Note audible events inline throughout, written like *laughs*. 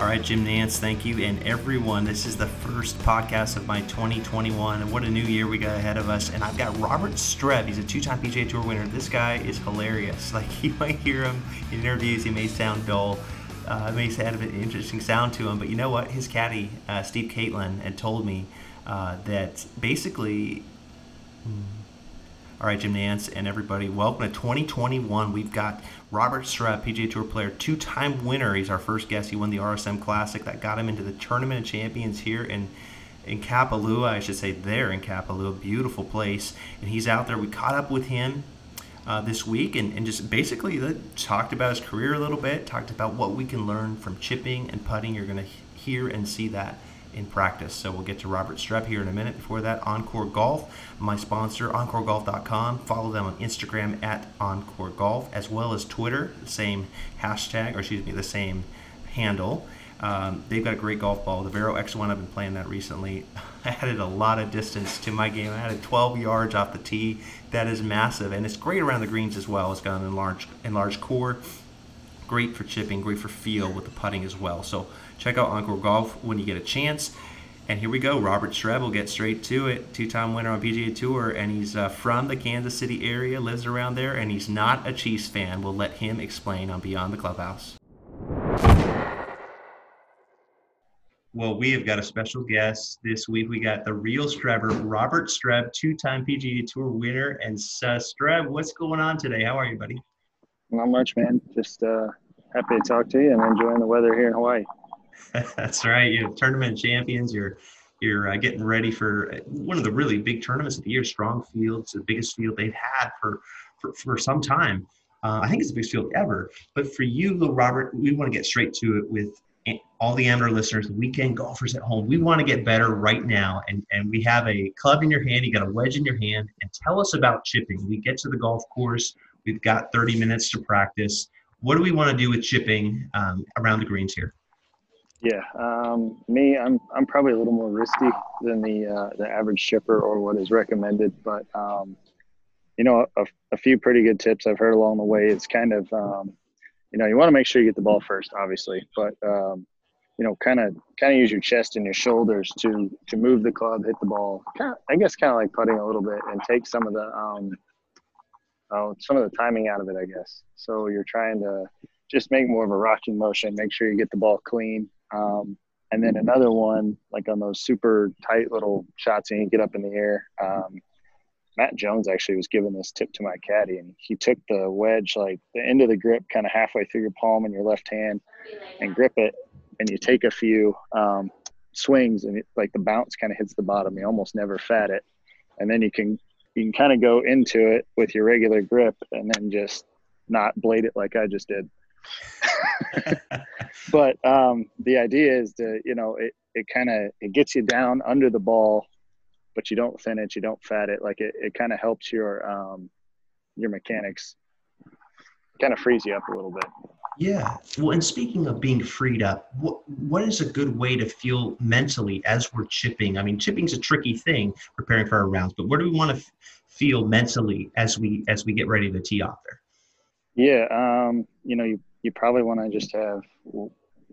All right, Jim Nantz, thank you. And everyone, this is the first podcast of my 2021. And what a new year we got ahead of us. And I've got Robert Streb. He's a two time PGA Tour winner. This guy is hilarious. *laughs* Like, you might hear him in interviews, he may sound dull. Uh, may have an interesting sound to him, but you know what? His caddy, uh, Steve Caitlin, had told me uh, that basically. All right, Jim Nantz and everybody, welcome to 2021. We've got Robert Streb, PGA Tour player, two-time winner. He's our first guest. He won the RSM Classic that got him into the Tournament of Champions here in in Kapalua, I should say, there in Kapalua, beautiful place. And he's out there. We caught up with him uh, this week and, and just basically uh, talked about his career a little bit, talked about what we can learn from chipping and putting. You're going to hear and see that in practice. So we'll get to Robert Streb here in a minute. Before that, OnCore Golf, my sponsor, OnCoreGolf.com. Follow them on Instagram at OnCore Golf, as well as Twitter, the same hashtag, or excuse me, the same handle. Um, they've got a great golf ball. The Vero X1, I've been playing that recently. *laughs* I added a lot of distance to my game. I added 12 yards off the tee. That is massive, and it's great around the greens as well. It's got an enlarged, enlarged core. Great for chipping, great for feel with the putting as well. So check out OnCore Golf when you get a chance. And here we go. Robert Streb will get straight to it. Two-time winner on PGA Tour, and he's uh, from the Kansas City area, lives around there, and he's not a Chiefs fan. We'll let him explain on Beyond the Clubhouse. Well, we have got a special guest this week. We got the real Strebber, Robert Streb, two-time PGA Tour winner. And uh, Streb, what's going on today? How are you, buddy? Not much, man. Just uh, happy to talk to you and enjoying the weather here in Hawaii. *laughs* That's right. You're tournament champions. You're you're uh, getting ready for uh, one of the really big tournaments of the year. Strong Fields, the biggest field they've had for for, for some time. Uh, I think it's the biggest field ever. But for you, Robert, we want to get straight to it with all the amateur listeners, the weekend golfers at home. We want to get better right now, and and we have a club in your hand. You got a wedge in your hand, and tell us about chipping. We get to the golf course. We've got 30 minutes to practice. What do we want to do with chipping um, around the greens here? Yeah, um, me, I'm I'm probably a little more risky than the uh, the average shipper or what is recommended, but um, you know, a, a, few pretty good tips I've heard along the way. It's kind of um, you know, you want to make sure you get the ball first, obviously, but um, you know, kind of kind of use your chest and your shoulders to to move the club, hit the ball. Kinda, I guess kind of like putting a little bit and take some of the um, oh, some of the timing out of it, I guess. So you're trying to just make more of a rocking motion, make sure you get the ball clean. Um, and then another one, like on those super tight little shots and you get up in the air. Um, Matt Jones actually was giving this tip to my caddy, and he took the wedge, like the end of the grip, kind of halfway through your palm in your left hand, and grip it, and you take a few um, swings, and it, like the bounce kind of hits the bottom. You almost never fat it, and then you can you can kind of go into it with your regular grip, and then just not blade it like I just did. *laughs* but um, the idea is to, you know, it, it kind of it gets you down under the ball, but you don't thin it, you don't fat it. Like it, it kind of helps your um, your mechanics, kind of frees you up a little bit. Yeah. Well, and speaking of being freed up, what what is a good way to feel mentally as we're chipping? I mean, chipping's a tricky thing preparing for our rounds, but where do we want to f- feel mentally as we as we get ready to tee off there? Yeah, um, you know, you you probably want to just have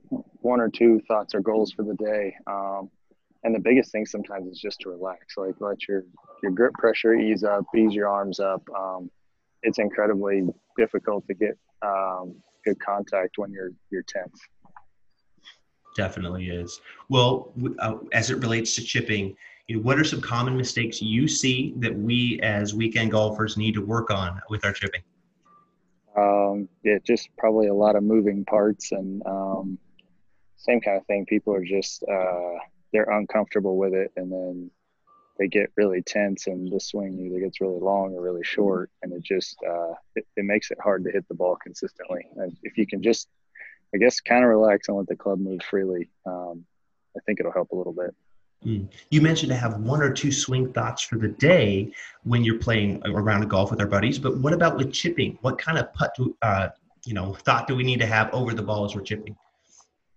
one or two thoughts or goals for the day. Um, and the biggest thing sometimes is just to relax, like let your your grip pressure ease up, ease your arms up. Um, it's incredibly difficult to get um, good contact when you're you're tense. Definitely is. Well, uh, as it relates to chipping, you know, what are some common mistakes you see that we as weekend golfers need to work on with our chipping? Um, yeah, just probably a lot of moving parts and um, same kind of thing. People are just uh, they're uncomfortable with it, and then they get really tense and the swing either gets really long or really short and it just uh, it, it, makes it hard to hit the ball consistently and if you can just i guess kind of relax and let the club move freely um, i think it'll help a little bit. You mentioned to have one or two swing thoughts for the day when you're playing around a golf with our buddies but what about with chipping what kind of putt do, uh, you know thought do we need to have over the ball as we're chipping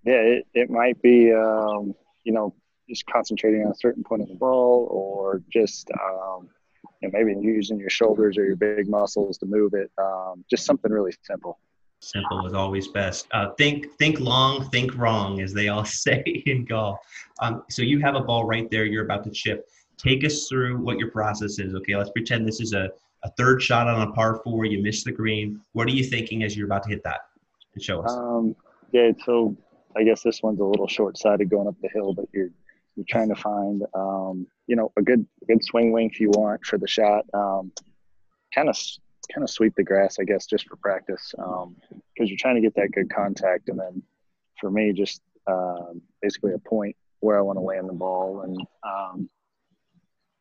yeah it, it might be um, you know just concentrating on a certain point of the ball or just um, you know, maybe using your shoulders or your big muscles to move it. Um, just something really simple. Simple is always best. Uh, think think long, think wrong, as they all *laughs* say in golf. Um, so you have a ball right there. You're about to chip. Take us through what your process is. Okay, let's pretend this is a, a third shot on a par four. You miss the green. What are you thinking as you're about to hit that? And show us. Um, yeah, so I guess this one's a little short sided going up the hill, but you're you're trying to find, um, you know, a good good swing length you want for the shot. Kind of kind of sweep the grass, I guess, just for practice, because um, you're trying to get that good contact. And then for me, just um, basically a point where I want to land the ball, and um,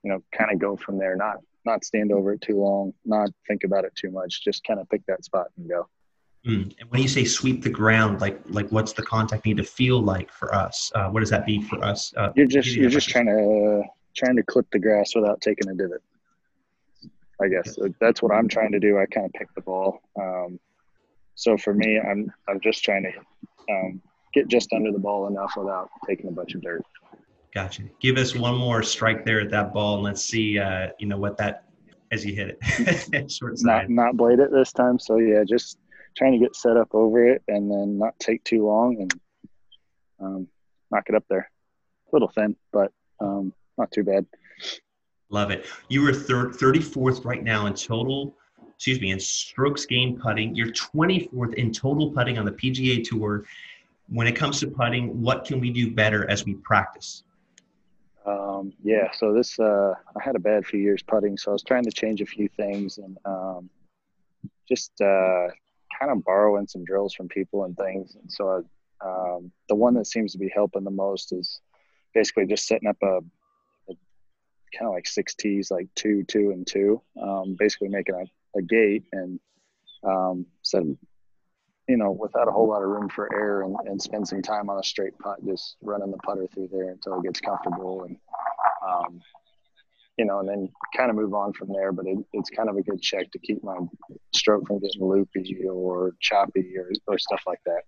you know, kind of go from there. Not not stand over it too long, not think about it too much. Just kind of pick that spot and go. Mm. And when you say sweep the ground, like like what's the contact need to feel like for us? Uh, what does that mean for us? Uh, you're just you're just trying to uh, trying to clip the grass without taking a divot. I guess that's what I'm trying to do. I kind of pick the ball. Um, so for me, I'm I'm just trying to um, get just under the ball enough without taking a bunch of dirt. Gotcha. Give us one more strike there at that ball, and let's see, uh, you know, what that as you hit it. *laughs* Short side. Not not blade it this time. So yeah, just trying to get set up over it and then not take too long and um, knock it up there. A little thin, but um, not too bad. Love it. You are third, 34th right now in total, excuse me, in strokes gained putting. You're 24th in total putting on the PGA Tour. When it comes to putting, what can we do better as we practice? Um, yeah, so this, uh, I had a bad few years putting, so I was trying to change a few things and um, just uh, kind of borrowing some drills from people and things. And so um, the one that seems to be helping the most is basically just setting up a kind of like six tees, like two, two, and two. Um, basically making a, a gate and um, set, you know, without a whole lot of room for air and, and spend some time on a straight putt, just running the putter through there until it gets comfortable and um, you know, and then kind of move on from there. But it, it's kind of a good check to keep my stroke from getting loopy or choppy or, or stuff like that.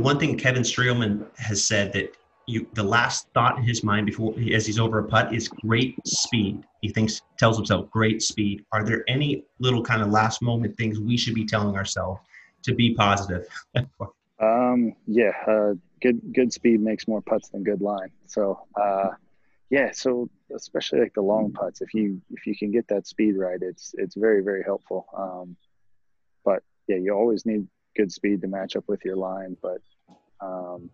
One thing Kevin Streelman has said that you, the last thought in his mind before as he's over a putt is great speed. He thinks tells himself great speed. Are there any little kind of last moment things we should be telling ourselves to be positive? *laughs* um, yeah, uh, good good speed makes more putts than good line. So uh, yeah, so especially like the long putts, if you if you can get that speed right, it's it's very very helpful. Um, but yeah, you always need good speed to match up with your line. But um,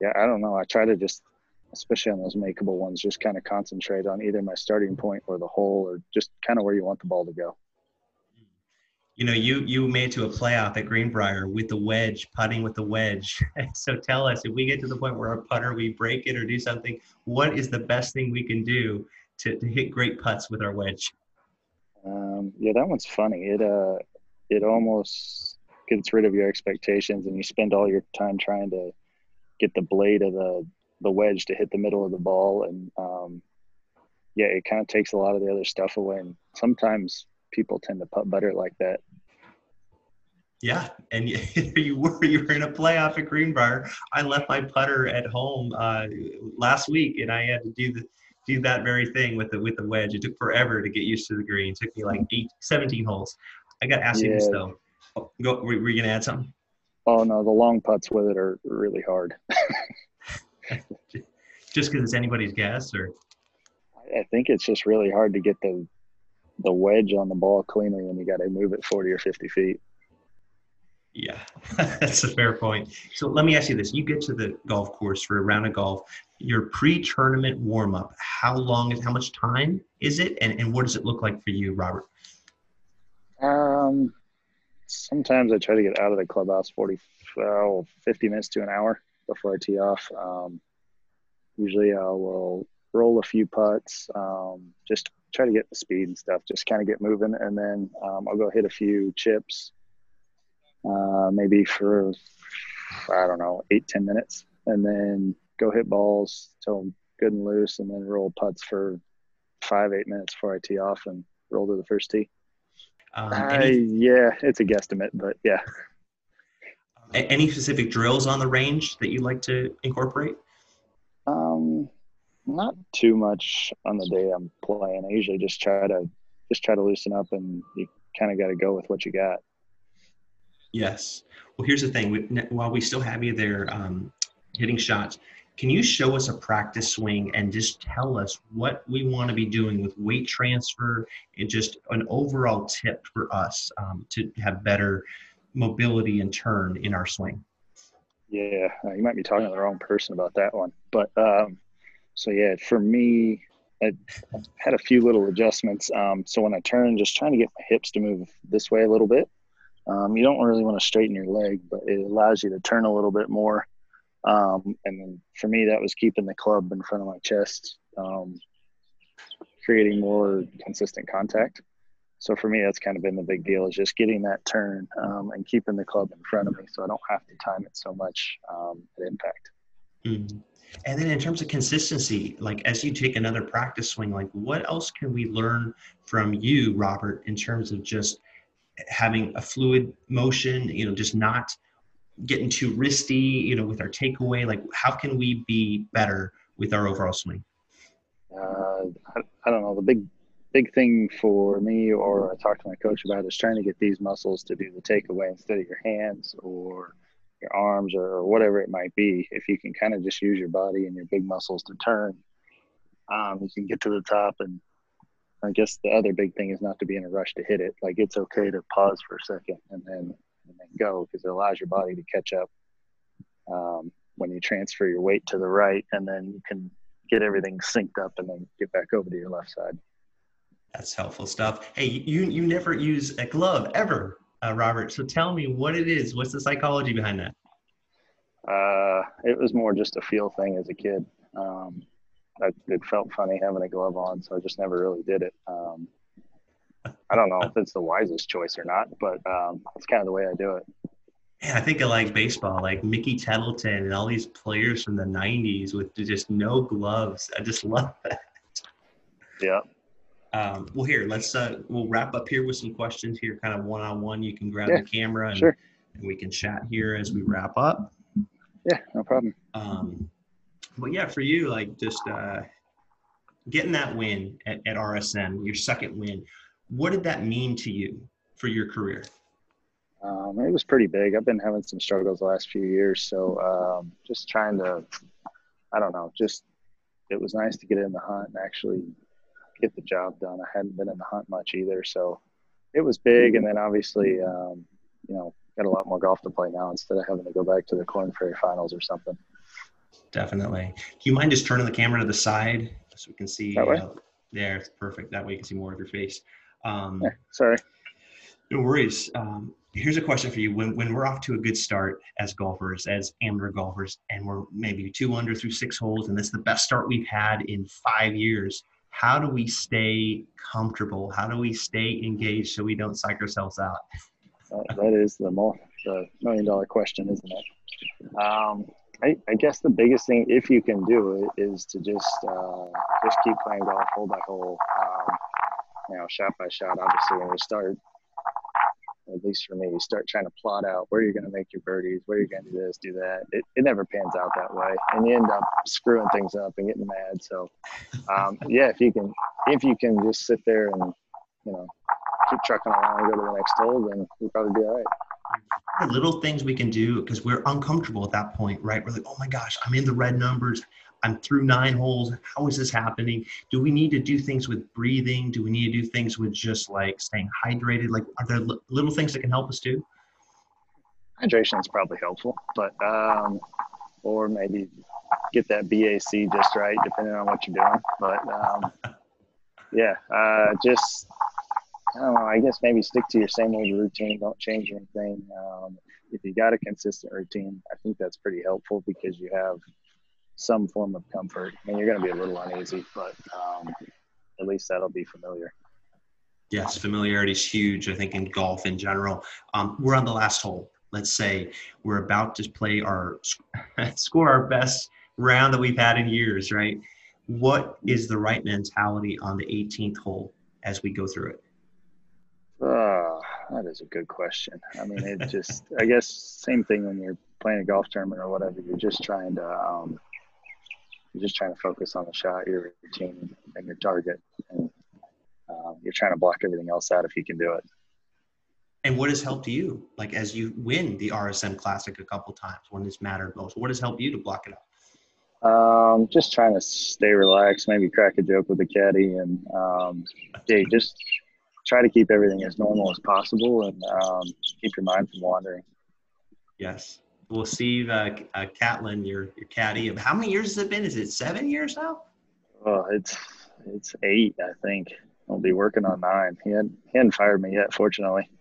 yeah, I don't know. I try to just, especially on those makeable ones, just kind of concentrate on either my starting point or the hole, or just kind of where you want the ball to go you know, you you made to a playoff at Greenbrier with the wedge, putting with the wedge. *laughs* so tell us, if we get to the point where our putter, we break it or do something, what is the best thing we can do to, to hit great putts with our wedge? Um, yeah, that one's funny. It uh, it almost gets rid of your expectations, and you spend all your time trying to get the blade of the the wedge to hit the middle of the ball, and um, yeah, it kind of takes a lot of the other stuff away. And sometimes people tend to putt better like that. Yeah, and *laughs* you were you were in a playoff at Greenbrier. I left my putter at home uh, last week, and I had to do the do that very thing with the with the wedge. It took forever to get used to the green. It took me like eight, 17 holes. I got to ask yeah. you this though. Oh, go, were, were you gonna add something? Oh no, the long putts with it are really hard. *laughs* just because it's anybody's guess, or I think it's just really hard to get the the wedge on the ball cleanly when you got to move it 40 or 50 feet. Yeah, *laughs* that's a fair point. So let me ask you this: You get to the golf course for a round of golf. Your pre-tournament warm-up. How long is? How much time is it? And and what does it look like for you, Robert? Um, sometimes I try to get out of the clubhouse 40, oh, 50 minutes to an hour before I tee off. Um, usually I will roll a few putts, um, just try to get the speed and stuff, just kind of get moving. And then um, I'll go hit a few chips, uh, maybe for, I don't know, eight ten minutes. And then go hit balls till good and loose, and then roll putts for five, eight minutes before I tee off and roll to the first tee. Um, any, yeah, it's a guesstimate, but yeah. Any specific drills on the range that you like to incorporate? Um, not too much on the day I'm playing. I usually just try to just try to loosen up, and you kind of got to go with what you got. Yes. Well, here's the thing. While we still have you there um, hitting shots, can you show us a practice swing and just tell us what we want to be doing with weight transfer and just an overall tip for us um, to have better mobility and turn in our swing? Yeah, uh, you might be talking to the wrong person about that one. But um, so, yeah, for me, I had a few little adjustments. Um, so when I turn, just trying to get my hips to move this way a little bit. Um, you don't really want to straighten your leg, but it allows you to turn a little bit more um, and then for me, that was keeping the club in front of my chest, um, creating more consistent contact. So for me, that's kind of been the big deal is just getting that turn um, and keeping the club in front of me, so I don't have to time it so much um, at impact. Mm-hmm. And then in terms of consistency, like as you take another practice swing, like what else can we learn from you, Robert, in terms of just having a fluid motion, you know, just not getting too wristy, you know, with our takeaway? Like, how can we be better with our overall swing? Uh, I, I, don't know. The big, big thing for me, or I talk to my coach about, is trying to get these muscles to do the takeaway instead of your hands or your arms or whatever it might be. If you can kind of just use your body and your big muscles to turn, um, you can get to the top. And I guess the other big thing is not to be in a rush to hit it. Like it's okay to pause for a second and then and then go because it allows your body to catch up um, when you transfer your weight to the right, and then you can get everything synced up and then get back over to your left side. That's helpful stuff. Hey, you you never use a glove ever, uh, Robert. So tell me what it is. What's the psychology behind that? Uh, it was more just a feel thing as a kid. Um, I, it felt funny having a glove on, so I just never really did it. Um, I don't know if it's the wisest choice or not, but um, that's kind of the way I do it. Yeah, I think of like baseball, like Mickey Tettleton and all these players from the '90s with just no gloves. I just *laughs* love that. Yeah. Um, well, here let's uh, we'll wrap up here with some questions here, kind of one on one. You can grab yeah, the camera and, sure. and, we can chat here as we wrap up. Yeah, no problem. Um, but yeah, for you, like just uh, getting that win at, at RSM, your second win what did that mean to you for your career? Um, it was pretty big. I've been having some struggles the last few years, so um, just trying to, I don't know, just it was nice to get in the hunt and actually get the job done. I hadn't been in the hunt much either, so it was big. And then obviously, um, you know, got a lot more golf to play now instead of having to go back to the Korn Ferry Finals or something. Definitely. Do you mind just turning the camera to the side so we can see? That way? Uh, there, it's perfect. That way you can see more of your face. Um, yeah, sorry. No worries. Um, here's a question for you. When, when we're off to a good start as golfers, as amateur golfers, and we're maybe two under through six holes, and this is the best start we've had in five years, how do we stay comfortable? How do we stay engaged so we don't psych ourselves out? that is the, more, the million dollar question, isn't it? Um, I, I, guess the biggest thing, if you can do it, is to just uh, just keep playing golf hole by hole. Um, you know, shot by shot. Obviously, when you start, at least for me, you start trying to plot out where you're going to make your birdies, where you're going to do this, do that. It, it never pans out that way, and you end up screwing things up and getting mad. So, um, *laughs* yeah, if you can, if you can just sit there and you know keep trucking along and go to the next hole, then you'll probably be all right. Little things we can do because we're uncomfortable at that point, right? We're like, oh my gosh, I'm in the red numbers. I'm through nine holes. How is this happening? Do we need to do things with breathing? Do we need to do things with just like staying hydrated? Like, are there l- little things that can help us too? Hydration is probably helpful, but um, or maybe get that BAC just right, depending on what you're doing. But um, *laughs* yeah, uh, just I don't know. I guess maybe stick to your same old routine. Don't change anything. Um, if you got a consistent routine, I think that's pretty helpful because you have some form of comfort. I mean, you're going to be a little uneasy, but um, at least that'll be familiar. Yes, familiarity is huge. I think in golf in general. Um, we're on the last hole. Let's say we're about to play our *laughs* score our best round that we've had in years, right? What is the right mentality on the 18th hole as we go through it? Uh, that is a good question. I mean, it just, I guess, same thing when you're playing a golf tournament or whatever. You're just trying to, um, you're just trying to focus on the shot, your routine, and your target, and um, you're trying to block everything else out if you can do it. And what has helped you, like as you win the RSM Classic a couple times when it's mattered most? What has helped you to block it out? Um, just trying to stay relaxed, maybe crack a joke with the caddy, and um, yeah, just try to keep everything as normal as possible and um, keep your mind from wandering. Yes. Well, Steve uh, uh, Catlin, your your caddy, how many years has it been? Is it seven years now? Oh, it's it's eight, I think. I'll be working on nine. He had he hadn't fired me yet, fortunately. *laughs*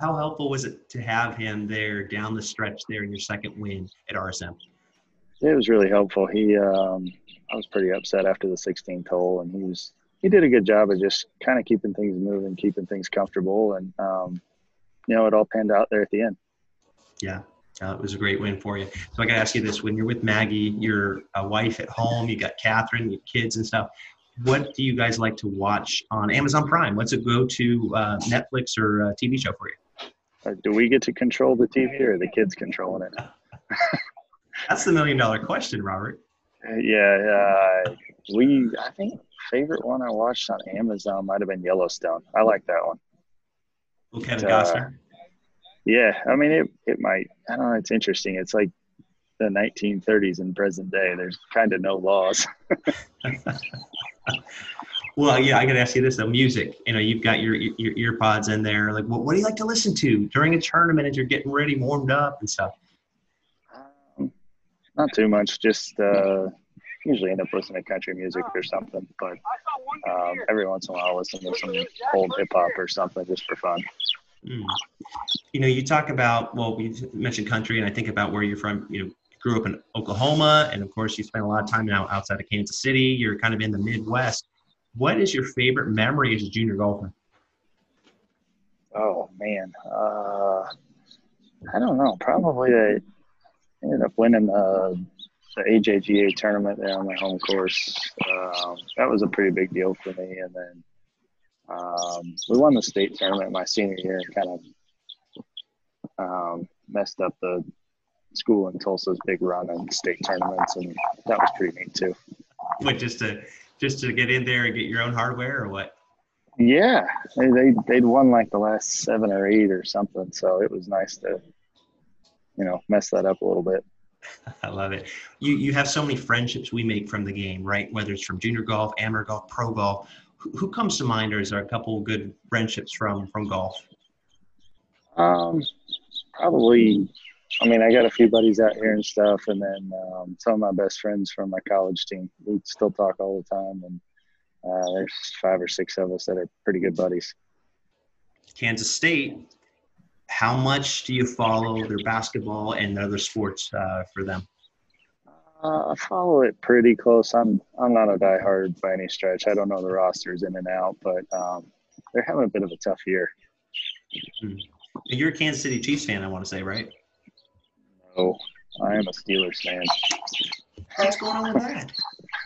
How helpful was it to have him there down the stretch there in your second win at RSM? It was really helpful. He, um, I was pretty upset after the 16th hole, and he was he did a good job of just kind of keeping things moving, keeping things comfortable, and um, you know it all panned out there at the end. Yeah, uh, it was a great win for you. So I got to ask you this: When you're with Maggie, your uh, wife at home, you got Catherine, your kids and stuff. What do you guys like to watch on Amazon Prime? What's a go-to uh, Netflix or uh, TV show for you? Uh, do we get to control the TV, or the kids controlling it? *laughs* That's the million-dollar question, Robert. Yeah, uh, we. I think favorite one I watched on Amazon might have been Yellowstone. I like that one. Well, Kevin Costner. Yeah, I mean it. It might. I don't know. It's interesting. It's like the 1930s in present day. There's kind of no laws. *laughs* well, yeah, I got to ask you this though. Music. You know, you've got your your ear pods in there. Like, what, what do you like to listen to during a tournament as you're getting ready, warmed up and stuff? Um, not too much. Just uh, usually end up listening to country music or something. But um, every once in a while, I'll listen to some old hip hop or something just for fun. Mm. You know, you talk about well, we mentioned country, and I think about where you're from. You know, grew up in Oklahoma, and of course, you spent a lot of time now outside of Kansas City. You're kind of in the Midwest. What is your favorite memory as a junior golfer? Oh man, uh, I don't know. Probably I ended up winning the, the AJGA tournament there on my home course. Um, that was a pretty big deal for me. And then um, we won the state tournament my senior year and kind of um, messed up the school in Tulsa's big run in state tournaments, and that was pretty neat too. What just to just to get in there and get your own hardware, or what? Yeah, they, they they'd won like the last seven or eight or something, so it was nice to, you know, mess that up a little bit. *laughs* I love it. You you have so many friendships we make from the game, right? Whether it's from junior golf, amateur golf, pro golf. Who, who comes to mind, or is there a couple good friendships from from golf? Um, probably I mean, I got a few buddies out here and stuff, and then um, some of my best friends from my college team. We still talk all the time, and uh, there's five or six of us that are pretty good buddies. Kansas State. How much do you follow their basketball and other sports uh, for them? Uh, I follow it pretty close. I'm I'm not a diehard by any stretch. I don't know the rosters in and out, but um, they're having a bit of a tough year. Mm-hmm. You're a Kansas City Chiefs fan, I want to say, right? Oh, I am a Steelers fan. What's going on with that?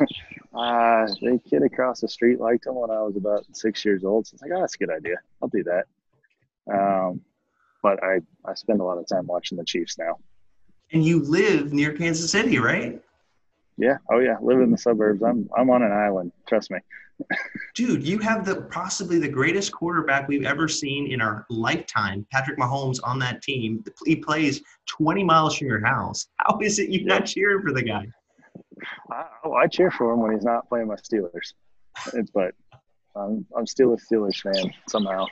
*laughs* uh, the kid across the street liked them when I was about six years old. So it's like, oh, that's a good idea. I'll do that. Um, but I, I spend a lot of time watching the Chiefs now. And you live near Kansas City, right? Yeah. Oh yeah. Live in the suburbs. I'm I'm on an island. Trust me. Dude, you have the possibly the greatest quarterback we've ever seen in our lifetime. Patrick Mahomes on that team. He plays 20 miles from your house. How is it you're not cheering for the guy? I, oh, I cheer for him when he's not playing my Steelers. But I'm I'm still a Steelers fan somehow.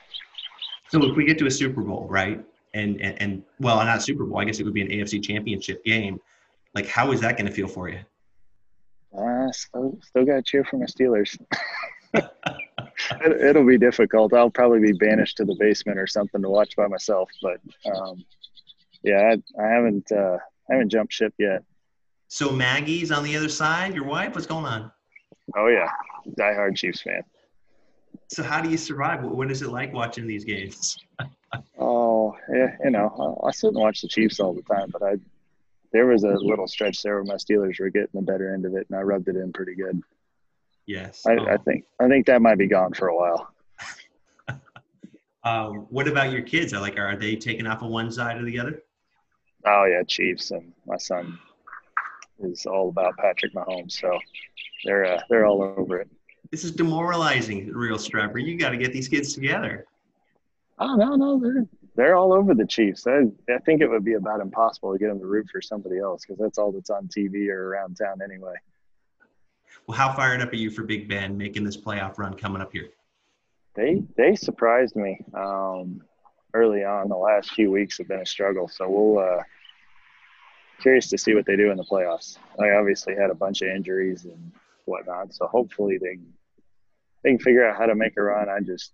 So if we get to a Super Bowl, right? And and, and well, not Super Bowl. I guess it would be an AFC Championship game. Like, how is that going to feel for you? Uh, still, still got to cheer for my Steelers. *laughs* it, will be difficult. I'll probably be banished to the basement or something to watch by myself. But um, yeah, I, I haven't uh, I haven't jumped ship yet. So Maggie's on the other side. Your wife, what's going on? Oh yeah, diehard Chiefs fan. So how do you survive? What is it like watching these games? *laughs* oh, yeah, you know, I sit and watch the Chiefs all the time, but I there was a little stretch there where my Steelers were getting the better end of it, and I rubbed it in pretty good. Yes, I, oh. I think I think that might be gone for a while. *laughs* um, what about your kids? Are like, are they taking off on one side or the other? Oh yeah, Chiefs, and my son is all about Patrick Mahomes, so they're uh, they're all over it. This is demoralizing, real Strebber. You got to get these kids together. Oh no, no, they're they're all over the Chiefs. I, I think it would be about impossible to get them to root for somebody else because that's all that's on TV or around town anyway. Well, how fired up are you for Big Ben making this playoff run coming up here? They they surprised me um, early on. The last few weeks have been a struggle, so we'll uh, curious to see what they do in the playoffs. I obviously had a bunch of injuries and whatnot, so hopefully they they can figure out how to make a run. I just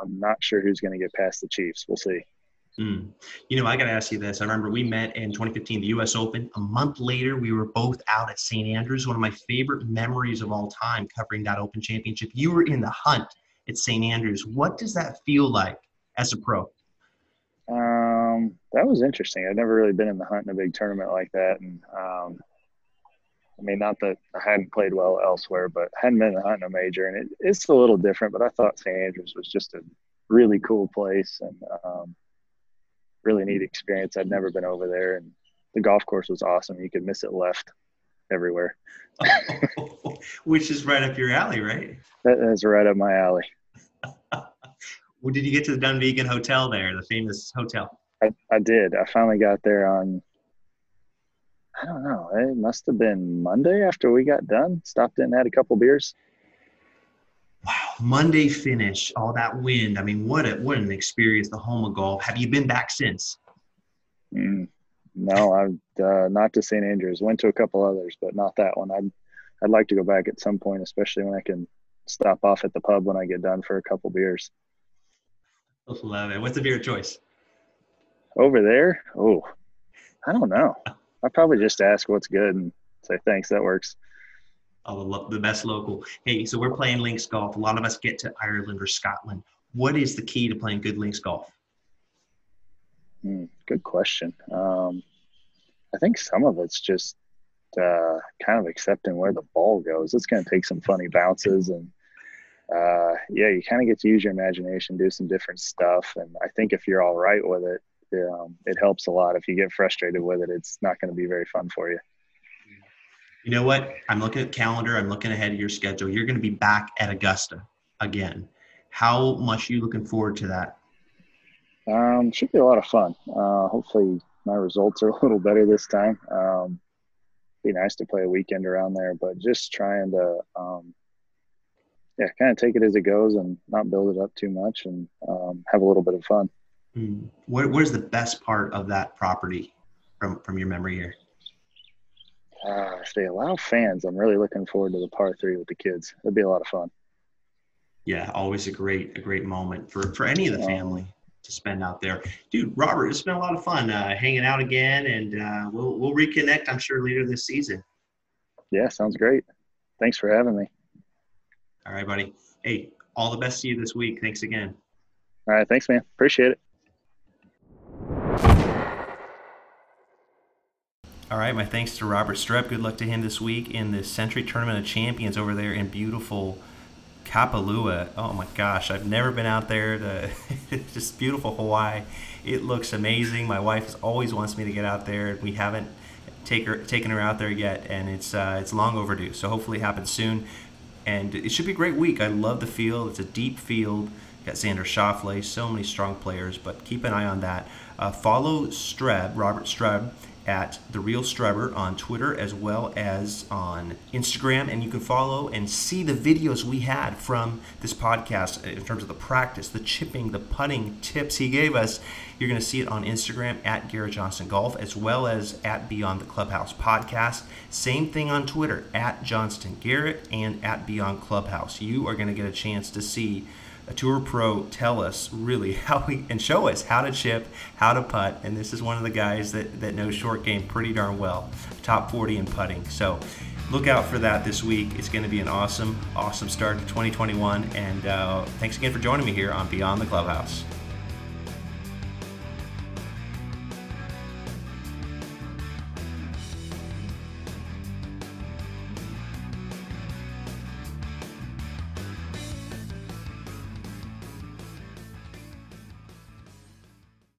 I'm not sure who's going to get past the Chiefs. We'll see. Mm. You know, I got to ask you this. I remember we met in 2015, the U.S. Open. A month later, we were both out at St. Andrews. One of my favorite memories of all time covering that Open Championship. You were in the hunt at St. Andrews. What does that feel like as a pro? Um, that was interesting. I've never really been in the hunt in a big tournament like that, and um, I mean, not that I hadn't played well elsewhere, but I hadn't been in the hunt in a major, and it, it's a little different. But I thought St. Andrews was just a really cool place and um, really neat experience. I'd never been over there, and the golf course was awesome. You could miss it left everywhere. *laughs* Which is right up your alley, right? That is right up my alley. *laughs* well, did you get to the Dunvegan Hotel there, the famous hotel? I, I did. I finally got there on I don't know. It must have been Monday after we got done. Stopped in, and had a couple beers. Wow, Monday finish, all that wind. I mean, what a what an experience! The home of golf. Have you been back since? Mm, no, I've uh, not to St. Andrews. Went to a couple others, but not that one. I'd I'd like to go back at some point, especially when I can stop off at the pub when I get done for a couple beers. Love it. What's the beer choice? Over there? Oh, I don't know. I probably just ask what's good and say thanks. That works. Oh, the best local. Hey, so we're playing links golf. A lot of us get to Ireland or Scotland. What is the key to playing good links golf? Mm, good question. Um, I think some of it's just uh, kind of accepting where the ball goes. It's going to take some funny bounces and uh, yeah, you kind of get to use your imagination, do some different stuff. And I think if you're all right with it, um, it helps a lot. If you get frustrated with it, it's not going to be very fun for you. You know what? I'm looking at calendar. I'm looking ahead of your schedule. You're going to be back at Augusta again. How much are you looking forward to that? Um, should be a lot of fun. Uh, hopefully, my results are a little better this time. Um, be nice to play a weekend around there, but just trying to, um, yeah, kind of take it as it goes and not build it up too much and um, have a little bit of fun. Mm. What, what is the best part of that property from, from your memory here? Uh, if they allow fans, I'm really looking forward to the par three with the kids. It'd be a lot of fun. Yeah, always a great a great moment for for any of the family to spend out there. Dude, Robert, it's been a lot of fun uh, hanging out again, and uh, we'll we'll reconnect. I'm sure later this season. Yeah, sounds great. Thanks for having me. All right, buddy. Hey, all the best to you this week. Thanks again. All right, thanks, man. Appreciate it. All right, my thanks to Robert Streb. Good luck to him this week in the Sentry Tournament of Champions over there in beautiful Kapalua. Oh my gosh, I've never been out there. To, *laughs* just beautiful Hawaii. It looks amazing. My wife always wants me to get out there. We haven't take her, taken her out there yet, and it's uh, it's long overdue. So hopefully it happens soon. And it should be a great week. I love the field. It's a deep field. Got Xander Schauffele, so many strong players, but keep an eye on that. Uh, follow Streb, Robert Streb, at the real Strebber on Twitter as well as on Instagram, and you can follow and see the videos we had from this podcast in terms of the practice, the chipping, the putting tips he gave us. You're going to see it on Instagram at Garrett Johnston Golf as well as at Beyond the Clubhouse podcast. Same thing on Twitter at Johnston Garrett and at Beyond Clubhouse. You are going to get a chance to see a tour pro tell us really *laughs* how we and show us how to chip, how to putt, and this is one of the guys that that knows short game pretty darn well, top 40 in putting. So look out for that this week. It's going to be an awesome, awesome start to 2021. And uh, thanks again for joining me here on Beyond the Clubhouse.